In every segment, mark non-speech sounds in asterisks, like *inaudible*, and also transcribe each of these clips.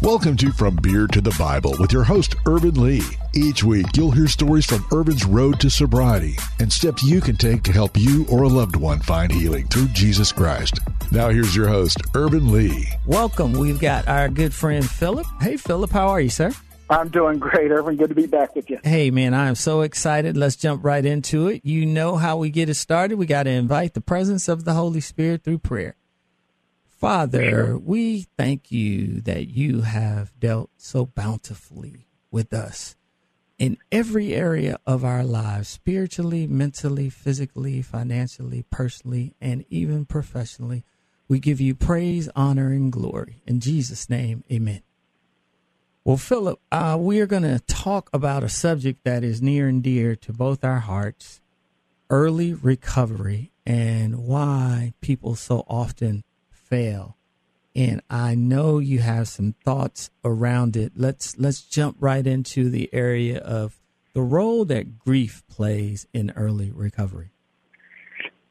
Welcome to From Beer to the Bible with your host, Irvin Lee. Each week, you'll hear stories from Irvin's road to sobriety and steps you can take to help you or a loved one find healing through Jesus Christ. Now, here's your host, Irvin Lee. Welcome. We've got our good friend Phillip. Hey, Phillip, how are you, sir? I'm doing great, Urban. Good to be back with you. Hey, man, I am so excited. Let's jump right into it. You know how we get it started. We got to invite the presence of the Holy Spirit through prayer. Father, we thank you that you have dealt so bountifully with us in every area of our lives spiritually, mentally, physically, financially, personally, and even professionally. We give you praise, honor, and glory. In Jesus' name, amen. Well, Phillip, uh, we are going to talk about a subject that is near and dear to both our hearts early recovery and why people so often fail. And I know you have some thoughts around it. Let's let's jump right into the area of the role that grief plays in early recovery.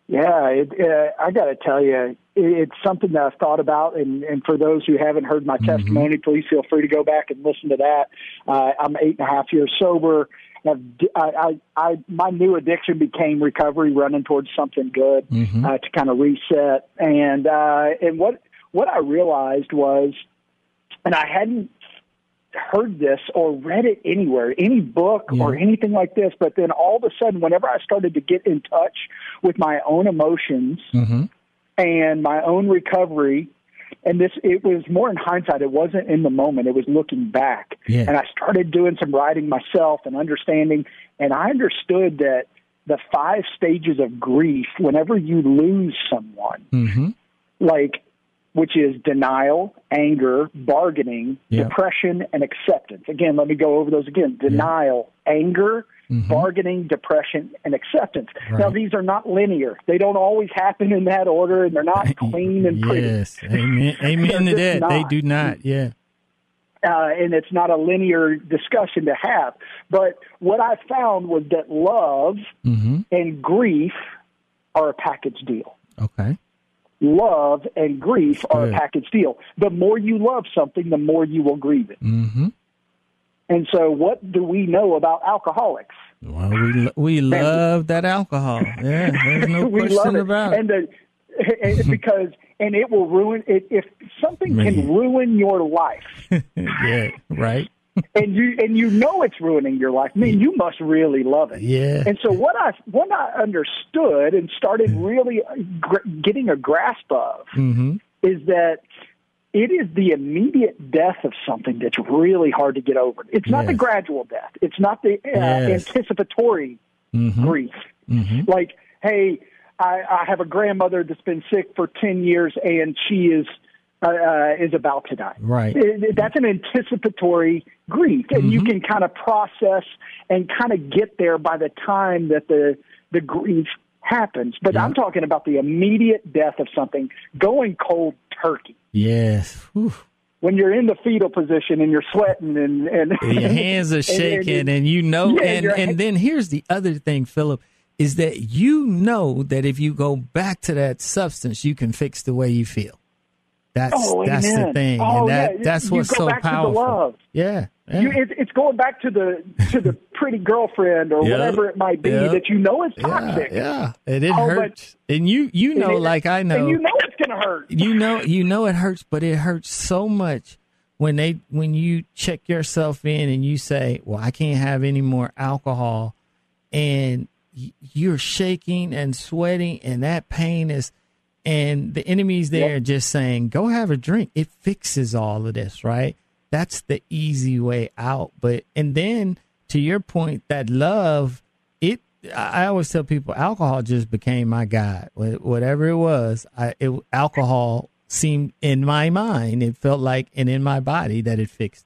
Yeah, it, uh, I got to tell you, it, it's something that I've thought about. And, and for those who haven't heard my mm-hmm. testimony, please feel free to go back and listen to that. Uh, I'm eight and a half years sober. I've, I, I, I, my new addiction became recovery, running towards something good mm-hmm. uh, to kind of reset. And uh, and what what I realized was, and I hadn't heard this or read it anywhere, any book yeah. or anything like this. But then all of a sudden, whenever I started to get in touch with my own emotions mm-hmm. and my own recovery, and this it was more in hindsight. It wasn't in the moment. It was looking back. Yeah. And I started doing some writing myself and understanding, and I understood that the five stages of grief. Whenever you lose someone, mm-hmm. like which is denial, anger, bargaining, yeah. depression, and acceptance. Again, let me go over those again denial, yeah. anger, mm-hmm. bargaining, depression, and acceptance. Right. Now, these are not linear. They don't always happen in that order, and they're not *laughs* clean and pretty. Yes, amen, *laughs* amen to that. Not. They do not, yeah. Uh, and it's not a linear discussion to have. But what I found was that love mm-hmm. and grief are a package deal. Okay love and grief are a package deal. The more you love something, the more you will grieve it. Mm-hmm. And so, what do we know about alcoholics? Well, we we love that alcohol. Yeah, there's no *laughs* question about it. *laughs* And the, because and it will ruin it if something Man. can ruin your life. *laughs* yeah, right and you and you know it's ruining your life. I mean, you must really love it. Yeah. And so what I what I understood and started really gr- getting a grasp of mm-hmm. is that it is the immediate death of something that's really hard to get over. It's not yes. the gradual death. It's not the uh, yes. anticipatory mm-hmm. grief. Mm-hmm. Like, hey, I, I have a grandmother that's been sick for ten years, and she is uh, uh, is about to die. Right. It, that's an anticipatory grief, and mm-hmm. you can kind of process and kind of get there by the time that the the grief happens. But yeah. I'm talking about the immediate death of something, going cold turkey. Yes. Whew. When you're in the fetal position and you're sweating and, and your *laughs* hands are shaking and, and, and you know yeah, and and then here's the other thing, Phillip, is that you know that if you go back to that substance, you can fix the way you feel. That's oh, that's the thing, oh, and that yeah. that's what's so powerful. Yeah, yeah. You, it, it's going back to the to the *laughs* pretty girlfriend or yep. whatever it might be yep. that you know is toxic. Yeah, yeah. and it oh, hurts, and you you know, it, like I know, And you know it's gonna hurt. You know, you know it hurts, but it hurts so much when they when you check yourself in and you say, "Well, I can't have any more alcohol," and you're shaking and sweating, and that pain is and the enemy's there yep. just saying, "Go have a drink." It fixes all of this, right? That's the easy way out. But and then to your point, that love, it. I always tell people, alcohol just became my god. Whatever it was, I, it, alcohol seemed in my mind. It felt like, and in my body, that it fixed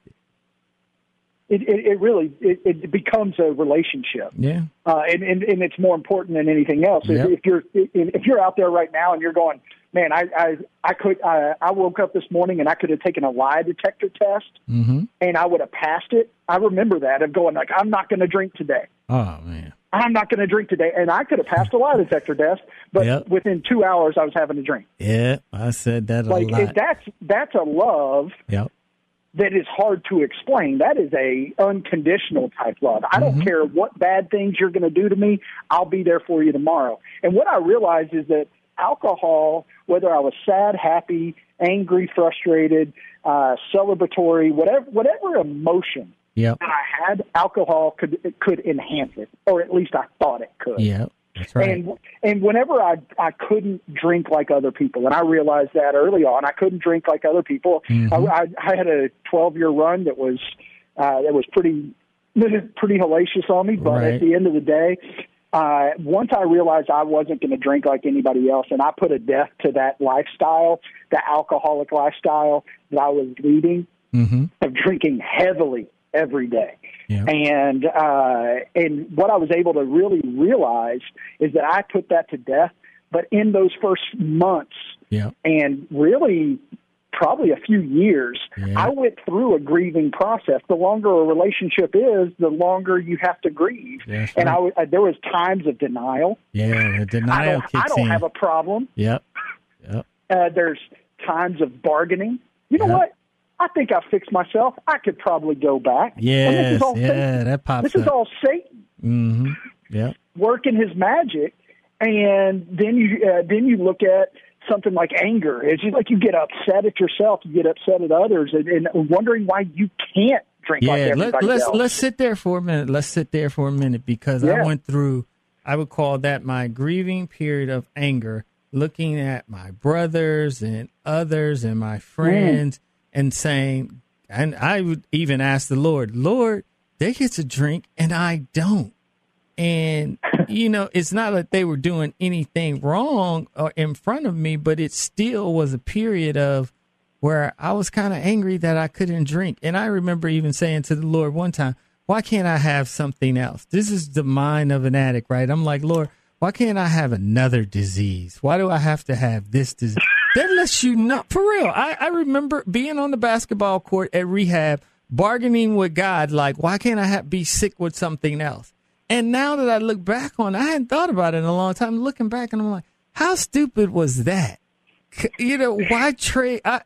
it it, it, really it, it becomes a relationship. Yeah, uh, and, and and it's more important than anything else. Yep. If, if you're if you're out there right now and you're going, man, I I I could uh, I woke up this morning and I could have taken a lie detector test mm-hmm. and I would have passed it. I remember that of going like, I'm not going to drink today. Oh man. I'm not going to drink today, and I could have passed a lie detector test, but yep. within two hours I was having a drink. Yeah, I said that like lot. that's that's a love yep that is hard to explain. That is a unconditional type love. I don't mm-hmm. care what bad things you're going to do to me. I'll be there for you tomorrow. And what I realized is that alcohol, whether I was sad, happy, angry, frustrated, uh, celebratory, whatever, whatever emotion yep. that I had, alcohol could could enhance it, or at least I thought it could. Yeah. That's right. And and whenever I I couldn't drink like other people, and I realized that early on, I couldn't drink like other people. Mm-hmm. I, I, I had a 12 year run that was uh, that was pretty *laughs* pretty hellacious on me, but right. at the end of the day, uh, once I realized I wasn't going to drink like anybody else, and I put a death to that lifestyle, the alcoholic lifestyle that I was leading mm-hmm. of drinking heavily every day. Yeah. And uh, and what I was able to really realize is that I put that to death. But in those first months, yeah. and really probably a few years, yeah. I went through a grieving process. The longer a relationship is, the longer you have to grieve. And I, I, there was times of denial. Yeah, the denial I don't, I don't have a problem. Yep. Yep. Uh, there's times of bargaining. You know yep. what? I think I fixed myself. I could probably go back. Yes, yeah, Satan. that pops This is all Satan Mm-hmm. Yeah. working his magic, and then you uh, then you look at something like anger. It's just like you get upset at yourself, you get upset at others, and, and wondering why you can't drink Yeah, everybody let, let's else. let's sit there for a minute. Let's sit there for a minute because Yeah. I went through. I would call that my grieving period of anger, looking at my brothers and others and my friends, and saying, and I would even ask the Lord, Lord, they get to drink and I don't. And *laughs* you know, it's not that they were doing anything wrong or in front of me, but it still was a period of where I was kind of angry that I couldn't drink. And I remember even saying to the Lord one time, why can't I have something else? This is the mind of an addict, right? I'm like, Lord, why can't I have another disease? Why do I have to have this disease? That lets you know, for real. I, I remember being on the basketball court at rehab, bargaining with God, like, why can't I have, be sick with something else? And now that I look back on, it, I hadn't thought about it in a long time. Looking back, and I'm like, how stupid was that? You know, why trade? I,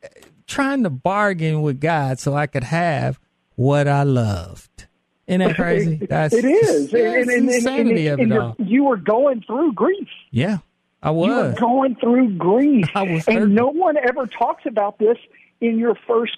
trying to bargain with God so I could have what I loved. Isn't that crazy? *laughs* That's it is. Yeah, and, and, and, insanity and, of it all. you were going through grief. Yeah, I You were going through grief. I was and no one ever talks about this in your first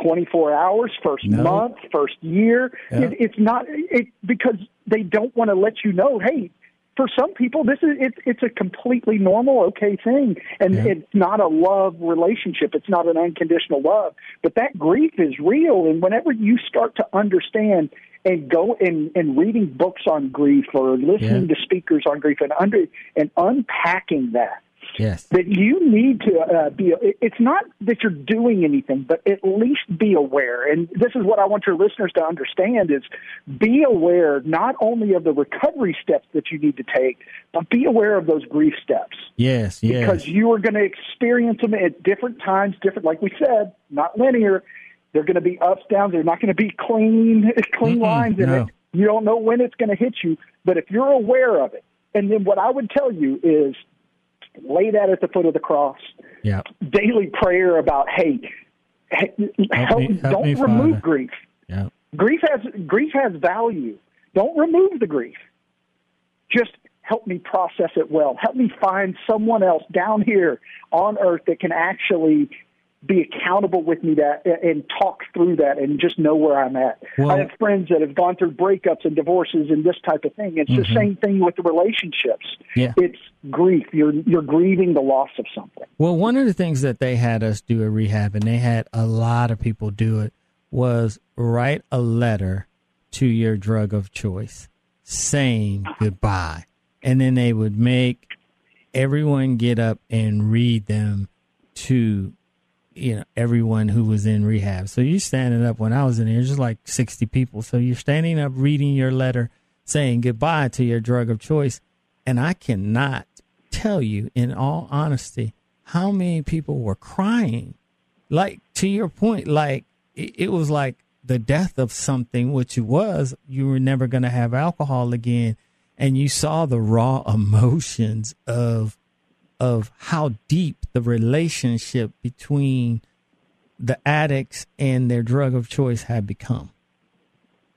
24 hours, first No. month, first year. Yeah. It, it's not it because they don't want to let you know, hey, for some people this is it's it's a completely normal okay thing and Yeah. it's not a love relationship it's not an unconditional love but that grief is real and whenever you start to understand and go and and reading books on grief or listening Yeah. to speakers on grief and under and unpacking that Yes. that you need to uh, be. It's not that you're doing anything, but at least be aware. And this is what I want your listeners to understand: is be aware not only of the recovery steps that you need to take, but be aware of those grief steps Yes. Yes. because you are going to experience them at different times, different. Like we said, not linear. They're going to be ups, downs. They're not going to be clean, *laughs* clean Mm-mm, lines in no. it. You don't know when it's going to hit you, but if you're aware of it, and then what I would tell you is lay that at the foot of the cross. yeah. Daily prayer about, hey, hey help, me- help don't me, remove Father. grief. Yeah. Grief has grief has value. Don't remove the grief. Just help me process it well. Help me find someone else down here on earth that can actually be accountable with me that and talk through that and just know where I'm at. Well- I have friends that have gone through breakups and divorces and this type of thing. It's the same thing with the relationships. Mm-hmm. Yeah. It's grief. You're you're grieving the loss of something. Well, one of the things that they had us do at rehab, and they had a lot of people do it, was write a letter to your drug of choice saying goodbye. And then they would make everyone get up and read them to you know everyone who was in rehab. So you're standing up when I was in there, just like 60 people. So you're standing up reading your letter saying goodbye to your drug of choice. And I cannot tell you in all honesty how many people were crying. Like to your point, like it, it was like the death of something, which it was, you were never going to have alcohol again. And you saw the raw emotions of of how deep the relationship between the addicts and their drug of choice have become.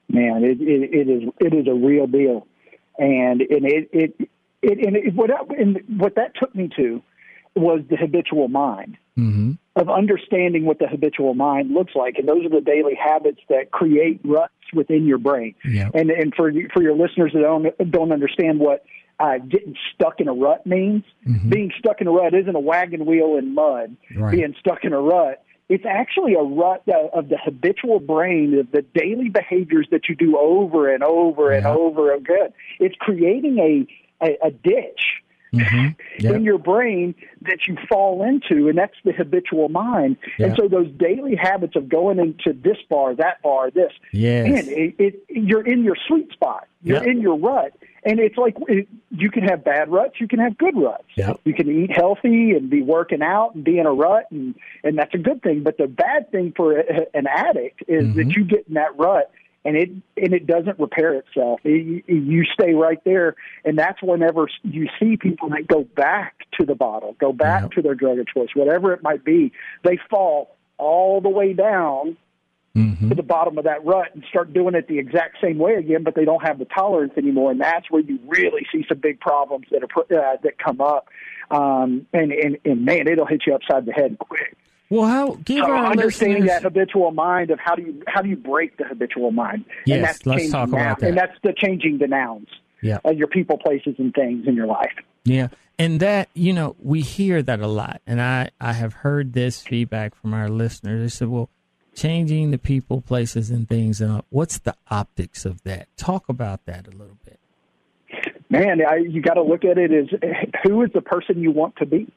Man, it, it, it is it is a real deal, and and it it, it and it, what and what that took me to was the habitual mind mm-hmm. of understanding what the habitual mind looks like, and those are the daily habits that create ruts within your brain. Yep. And and for for your listeners that don't don't understand what uh, getting stuck in a rut means, Mhm. being stuck in a rut isn't a wagon wheel in mud. Right. Being stuck in a rut, it's actually a rut of the habitual brain of the daily behaviors that you do over and over and over again. It's creating a a, a ditch Mhm. Yep. in your brain that you fall into, and that's the habitual mind. Yeah. And so those daily habits of going into this bar, that bar, this, Yes. man, it, it, you're in your sweet spot. You're Yeah. in your rut, and it's like it, you can have bad ruts, you can have good ruts. You can eat healthy and be working out and be in a rut, and and that's a good thing. But the bad thing for a, an addict is Mm-hmm. that you get in that rut. And it and it doesn't repair itself. It, you stay right there, and that's whenever you see people that go back to the bottle, go back Yeah. to their drug of choice, whatever it might be. They fall all the way down Mhm. to the bottom of that rut and start doing it the exact same way again, but they don't have the tolerance anymore, and that's where you really see some big problems that are pr- uh, that come up. Um, and, and and man, it'll hit you upside the head quick. Well, how give So our understanding listeners. that habitual mind of how do you how do you break the habitual mind? Yes, and that's let's talk about noun- that. And that's the changing the nouns, Yeah. uh, your people, places, and things in your life. Yeah. And that, you know, we hear that a lot. And I, I have heard this feedback from our listeners. They said, well, changing the people, places, and things. And what's the optics of that? Talk about that a little bit. Man, I, you got to look at it as who is the person you want to be.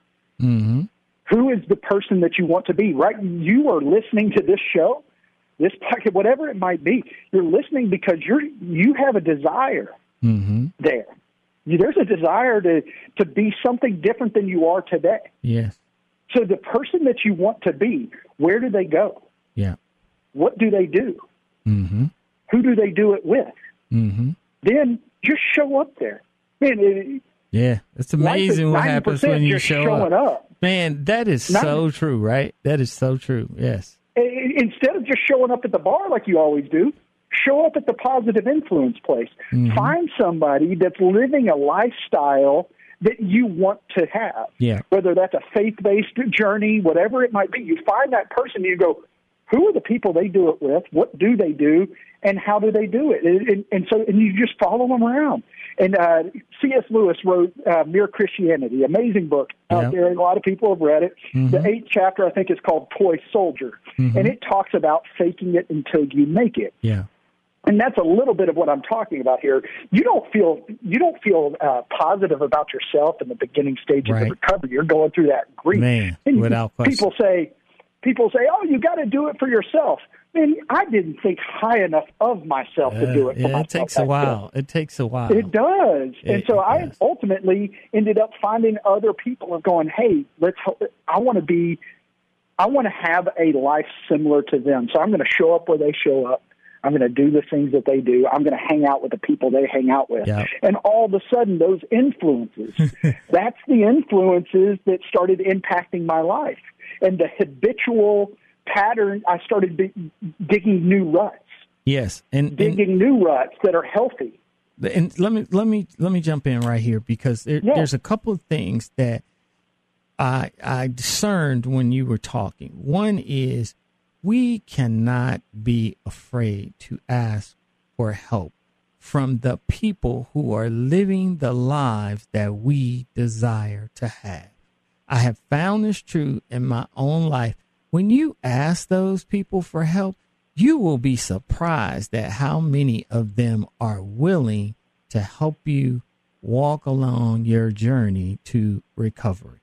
Mm-hmm. Who is the person that you want to be right you are listening to this show this podcast whatever it might be you're listening because you're you have a desire Mm-hmm. there you, there's a desire to to be something different than you are today Yes. so the person that you want to be where do they go Yeah. what do they do Mm-hmm. who do they do it with Mm-hmm. then just show up there man Yeah. It's amazing what happens when you show showing up. up. Man, that is so true, right? That is so true. Yes. Instead of just showing up at the bar like you always do, show up at the positive influence place. Mm-hmm. Find somebody that's living a lifestyle that you want to have. Yeah. Whether that's a faith based journey, whatever it might be, you find that person and you go, who are the people they do it with? What do they do? And how do they do it? And, and, and so, and you just follow them around. And uh, C.S. Lewis wrote uh, Mere Christianity, amazing book out Yeah. there, and a lot of people have read it. The eighth chapter, I think, is called Toy Soldier, and it talks about faking it until you make it Yeah. and that's a little bit of what I'm talking about here. You don't feel you don't feel uh, positive about yourself in the beginning stages Right. of recovery. You're going through that grief. Man, And without question. People say, people say, "Oh, you got to do it for yourself." Man, I didn't think high enough of myself to do it for yeah, myself. it takes a while. It takes a while. It does, and so I does. ultimately ended up finding other people and going, "Hey, let's. I want to be. I want to have a life similar to them. So I'm going to show up where they show up. I'm going to do the things that they do. I'm going to hang out with the people they hang out with. Yeah. And all of a sudden, those influences, *laughs* that's the influences that started impacting my life. And the habitual pattern, I started be, digging new ruts, Yes. And, and digging new ruts that are healthy. and let me let me let me jump in right here because there, there's a couple of things that I I discerned when you were talking. One is we cannot be afraid to ask for help from the people who are living the lives that we desire to have. I have found this true in my own life. When you ask those people for help, you will be surprised at how many of them are willing to help you walk along your journey to recovery.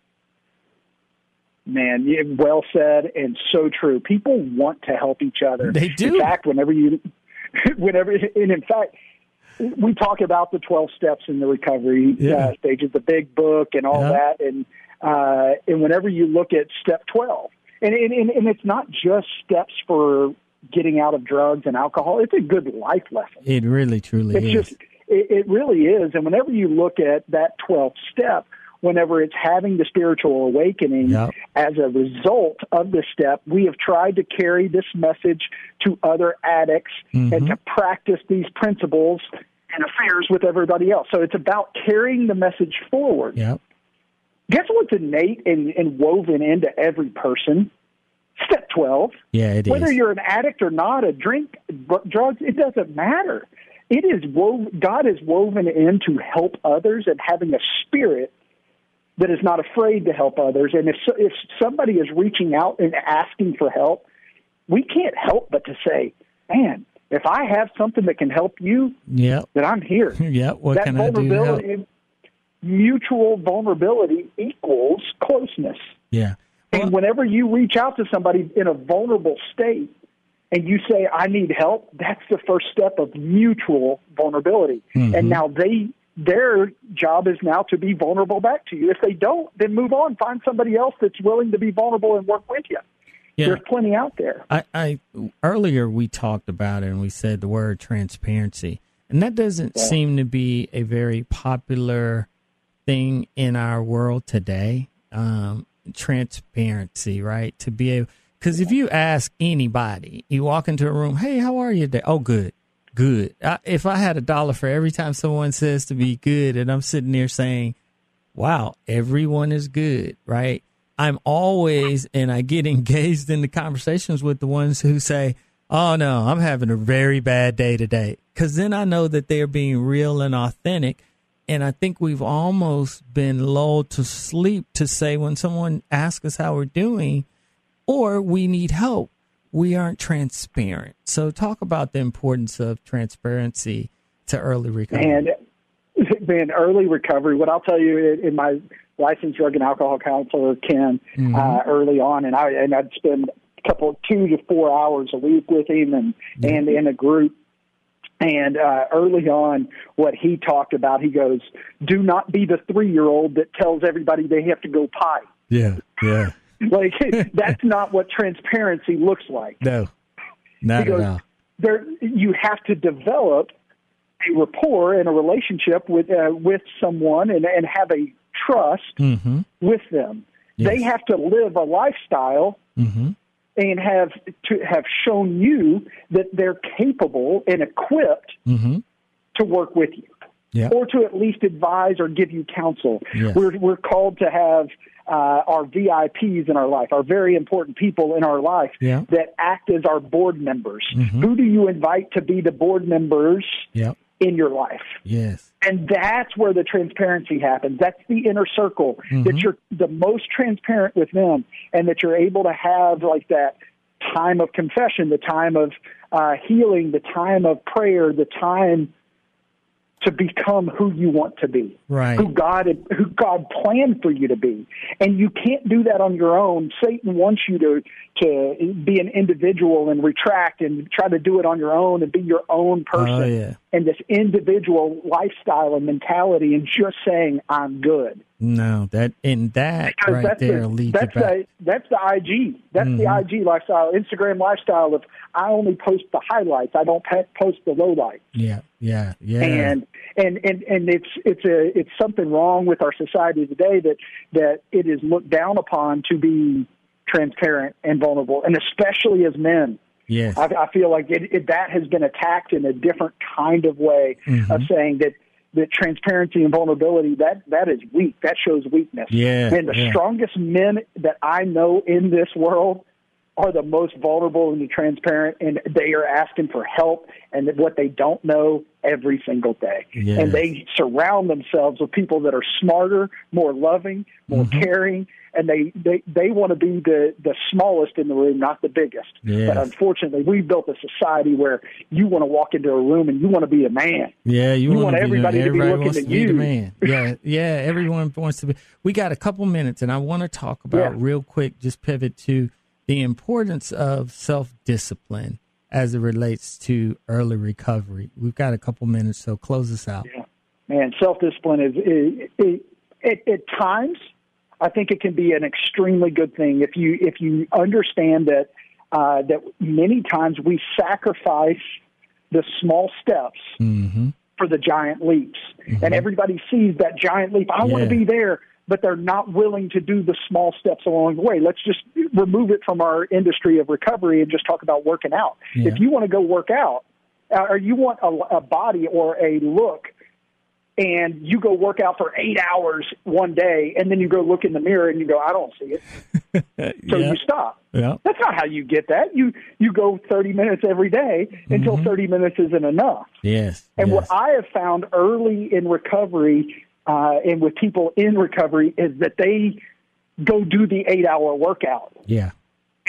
Man, well said and so true. People want to help each other. They do. In fact, whenever you, *laughs* whenever, and in fact, we talk about the 12 steps in the recovery Yeah. uh, stages, the big book and all Yeah. that. And, uh, and whenever you look at step 12, and, and, and, it's not just steps for getting out of drugs and alcohol, it's a good life lesson. It really truly It's is. just, it, it really is. And whenever you look at that 12th step, whenever it's having the spiritual awakening Yep. as a result of this step, we have tried to carry this message to other addicts and to practice these principles and affairs with everybody else. So it's about carrying the message forward. Yep. Guess what's innate and, and woven into every person? Step 12. Yeah, it is. Whether you're an addict or not, a drink, drugs, it doesn't matter. It is woven, God is woven in to help others and having a spirit that is not afraid to help others. And if so, if somebody is reaching out and asking for help, we can't help but to say, "Man, if I have something that can help you, Yep. then I'm here." *laughs* Yep. What that can I do to help? vulnerability, mutual vulnerability equals closeness. Yeah. And whenever you reach out to somebody in a vulnerable state and you say, I need help, that's the first step of mutual vulnerability. Mm-hmm. And now they their job is now to be vulnerable back to you. If they don't, then move on, find somebody else that's willing to be vulnerable and work with you. Yeah. There's plenty out there. I, I earlier we talked about it and we said the word transparency, and that doesn't seem to be a very popular thing in our world today. Um, transparency, right? To be able, because if you ask anybody, you walk into a room, hey, how are you today? Oh, good, good. I, if I had a dollar for every time someone says to be good, and I'm sitting there saying, wow, everyone is good, right? I'm always, and I get *laughs* engaged in the conversations with the ones who say, oh no, I'm having a very bad day today. Cause then I know that they're being real and authentic. And I think we've almost been lulled to sleep to say when someone asks us how we're doing or we need help, we aren't transparent. So talk about the importance of transparency to early recovery. And man, early recovery. What I'll tell you in- my licensed drug and alcohol counselor Ken uh, early on, and I and I'd spend a couple two to four hours a week with him and and in a group. And uh, early on, what he talked about, he goes, "Do not be the three-year-old that tells everybody they have to go pie." yeah, yeah. *laughs* Like that's not what transparency looks like No, not because at all. there you have to develop a rapport and a relationship with uh, with someone and and have a trust Mm-hmm. with them. They have to live a lifestyle Mm-hmm. And have to have shown you that they're capable and equipped Mm-hmm. to work with you Yeah. or to at least advise or give you counsel. Yes. We're we're called to have uh, our VIPs in our life, our very important people in our life Yeah. that act as our board members. Who do you invite to be the board members Yep. In your life? Yes. And that's where the transparency happens. That's the inner circle that you're the most transparent with them, and that you're able to have like that time of confession, the time of uh, healing, the time of prayer, the time to become who you want to be, Right. who God who God planned for you to be, and you can't do that on your own. Satan wants you to to be an individual and retract and try to do it on your own and be your own oh, person Oh yeah. and this individual lifestyle and mentality and just saying I'm good. No, that and that Because right that's there the, leads that's back. the that's the IG. That's Mm-hmm. the IG lifestyle, Instagram lifestyle of I only post the highlights. I don't post the lowlights. yeah, yeah, yeah. And and and and it's it's a it's something wrong with our society today that that it is looked down upon to be transparent and vulnerable, and especially as men. yes. I, I feel like it, it, that has been attacked in a different kind of way Mm-hmm. of saying that that transparency and vulnerability that that is weak. That shows weakness. Yeah, And the yeah. strongest men that I know in this world are the most vulnerable and the transparent, and they are asking for help and what they don't know every single day. Yes. And they surround themselves with people that are smarter, more loving, more Mm-hmm. caring, and they they they want to be the the smallest in the room, not the biggest. Yes. But unfortunately, we've built a society where you want to walk into a room and you want to be a man. Yeah, you, You want be everybody to be looking at to you. man. *laughs* Yeah, yeah. Everyone wants to be. We got a couple minutes, and I want to talk about Yeah. real quick. Just pivot to the importance of self discipline as it relates to early recovery. We've got a couple minutes, so close us out. Yeah. man, self discipline is, is, is at, at times. I think it can be an extremely good thing if you if you understand that uh, that many times we sacrifice the small steps Mm-hmm. for the giant leaps, and everybody sees that giant leap. I want to be there, but they're not willing to do the small steps along the way. Let's just remove it from our industry of recovery and just talk about working out. Yeah. If you want to go work out, uh, or you want a, a body or a look and you go work out for eight hours one day, and then you go look in the mirror and you go, I don't see it. *laughs* So yeah. you stop. Yeah. That's not how you get that. You you go 30 minutes every day until 30 minutes isn't enough. Yes. And yes. what I have found early in recovery uh, and with people in recovery is that they go do the eight hour workout yeah.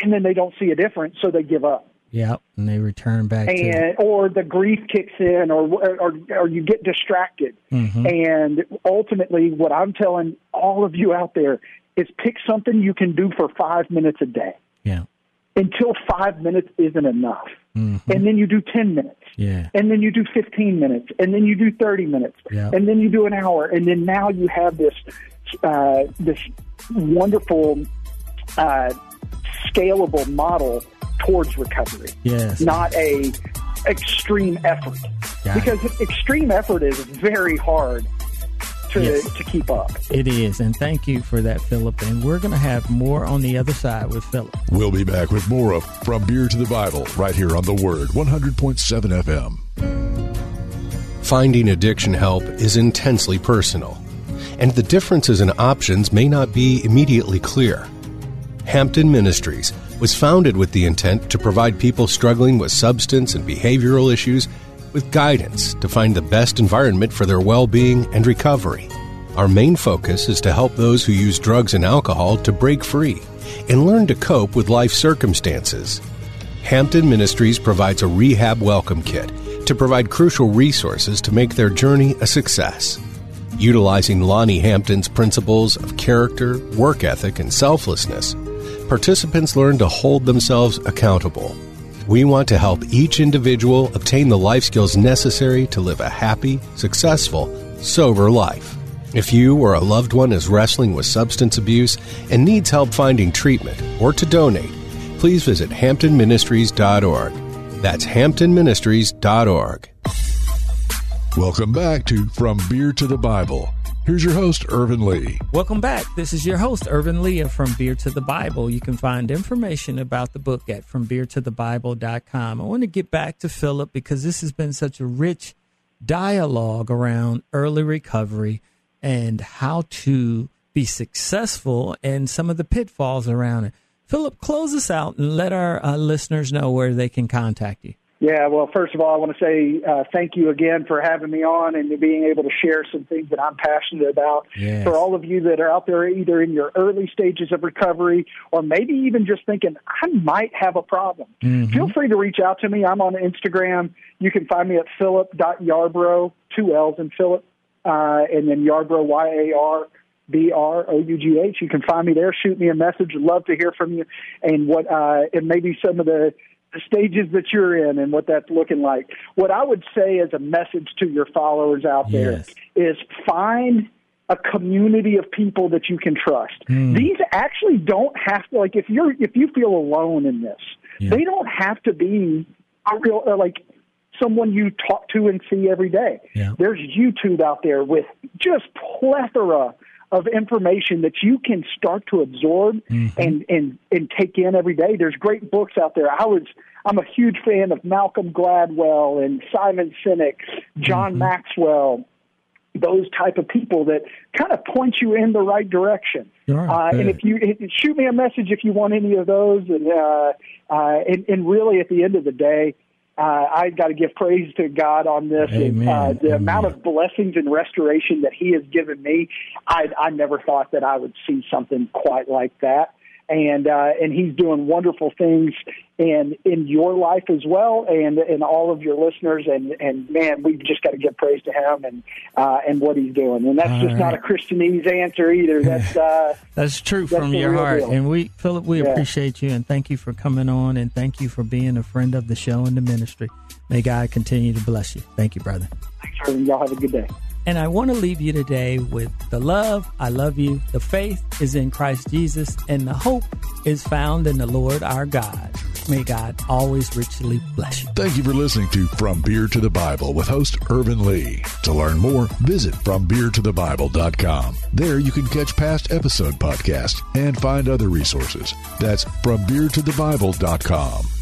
and then they don't see a difference, so they give up. Yeah. And they return back to or the grief kicks in, or or, or you get distracted. Mm-hmm. And ultimately, what I'm telling all of you out there is pick something you can do for five minutes a day yeah. until five minutes isn't enough. Mm-hmm. And then you do 10 minutes. Yeah. And then you do 15 minutes. And then you do 30 minutes. Yeah. And then you do an hour. And then now you have this, uh, this wonderful, uh, scalable model towards recovery, Yes. not a extreme effort. Got it. because extreme effort is very hard to, Yes. to keep up. It is. And thank you for that, Phillip. And we're going to have more on the other side with Phillip. We'll be back with more of From Beer to the Bible right here on The Word 100.7 FM. Finding addiction help is intensely personal, and the differences in options may not be immediately clear. Hampton Ministries was founded with the intent to provide people struggling with substance and behavioral issues with guidance to find the best environment for their well being and recovery. Our main focus is to help those who use drugs and alcohol to break free and learn to cope with life circumstances. Hampton Ministries provides a rehab welcome kit to provide crucial resources to make their journey a success. Utilizing Lonnie Hampton's principles of character, work ethic, and selflessness, participants learn to hold themselves accountable. We want to help each individual obtain the life skills necessary to live a happy, successful, sober life. If you or a loved one is wrestling with substance abuse and needs help finding treatment or to donate, please visit hamptonministries.org. That's hamptonministries.org. Welcome back to From Beer to the Bible. Here's your host, Irvin Lee. Welcome back. This is your host, Irvin Leah from Beer to the Bible. You can find information about the book at FromBeerToTheBible.com. I want to get back to Phillip because this has been such a rich dialogue around early recovery and how to be successful and some of the pitfalls around it. Phillip, close us out and let our uh, listeners know where they can contact you. Yeah, well, first of all, I want to say uh, thank you again for having me on and being able to share some things that I'm passionate about. Yes. For all of you that are out there, either in your early stages of recovery or maybe even just thinking, I might have a problem, feel free to reach out to me. I'm on Instagram. You can find me at phillip.yarbrough, two L's in Phillip, uh, and then Yarbrough, Y A R. B R O U G H. You can find me there. Shoot me a message. Love to hear from you, and what uh, and maybe some of the the stages that you're in and what that's looking like. What I would say as a message to your followers out there Yes. is find a community of people that you can trust. These actually don't have to like if you're if you feel alone in this, Yeah. they don't have to be a real uh, like someone you talk to and see every day. Yeah. There's YouTube out there with just plethora of information that you can start to absorb Mm-hmm. and, and and take in every day. There's great books out there. I was I'm a huge fan of Malcolm Gladwell and Simon Sinek, John Mm-hmm. Maxwell, those type of people that kind of point you in the right direction. Sure, uh, and if you shoot me a message if you want any of those, and uh, uh, and, and really at the end of the day, uh, I got to give praise to God on this. And, Amen. uh, the Amen. amount of blessings and restoration that He has given me, I, I never thought that I would see something quite like that. And uh, and He's doing wonderful things in in your life as well, and and all of your listeners. And and man, we've just got to give praise to Him and uh, and what He's doing. And that's All just not a. Christianese answer either. That's *laughs* uh, That's true That's from your heart. deal. And we, Phillip, we Yeah. appreciate you and thank you for coming on and thank you for being a friend of the show and the ministry. May God continue to bless you. Thank you, brother. Thanks, and y'all have a good day. And I want to leave you today with the love, I love you, the faith is in Christ Jesus, and the hope is found in the Lord our God. May God always richly bless you. Thank you for listening to From Beer to the Bible with host Irvin Lee. To learn more, visit FromBeerToTheBible.com. There you can catch past episode podcasts and find other resources. That's FromBeerToTheBible.com.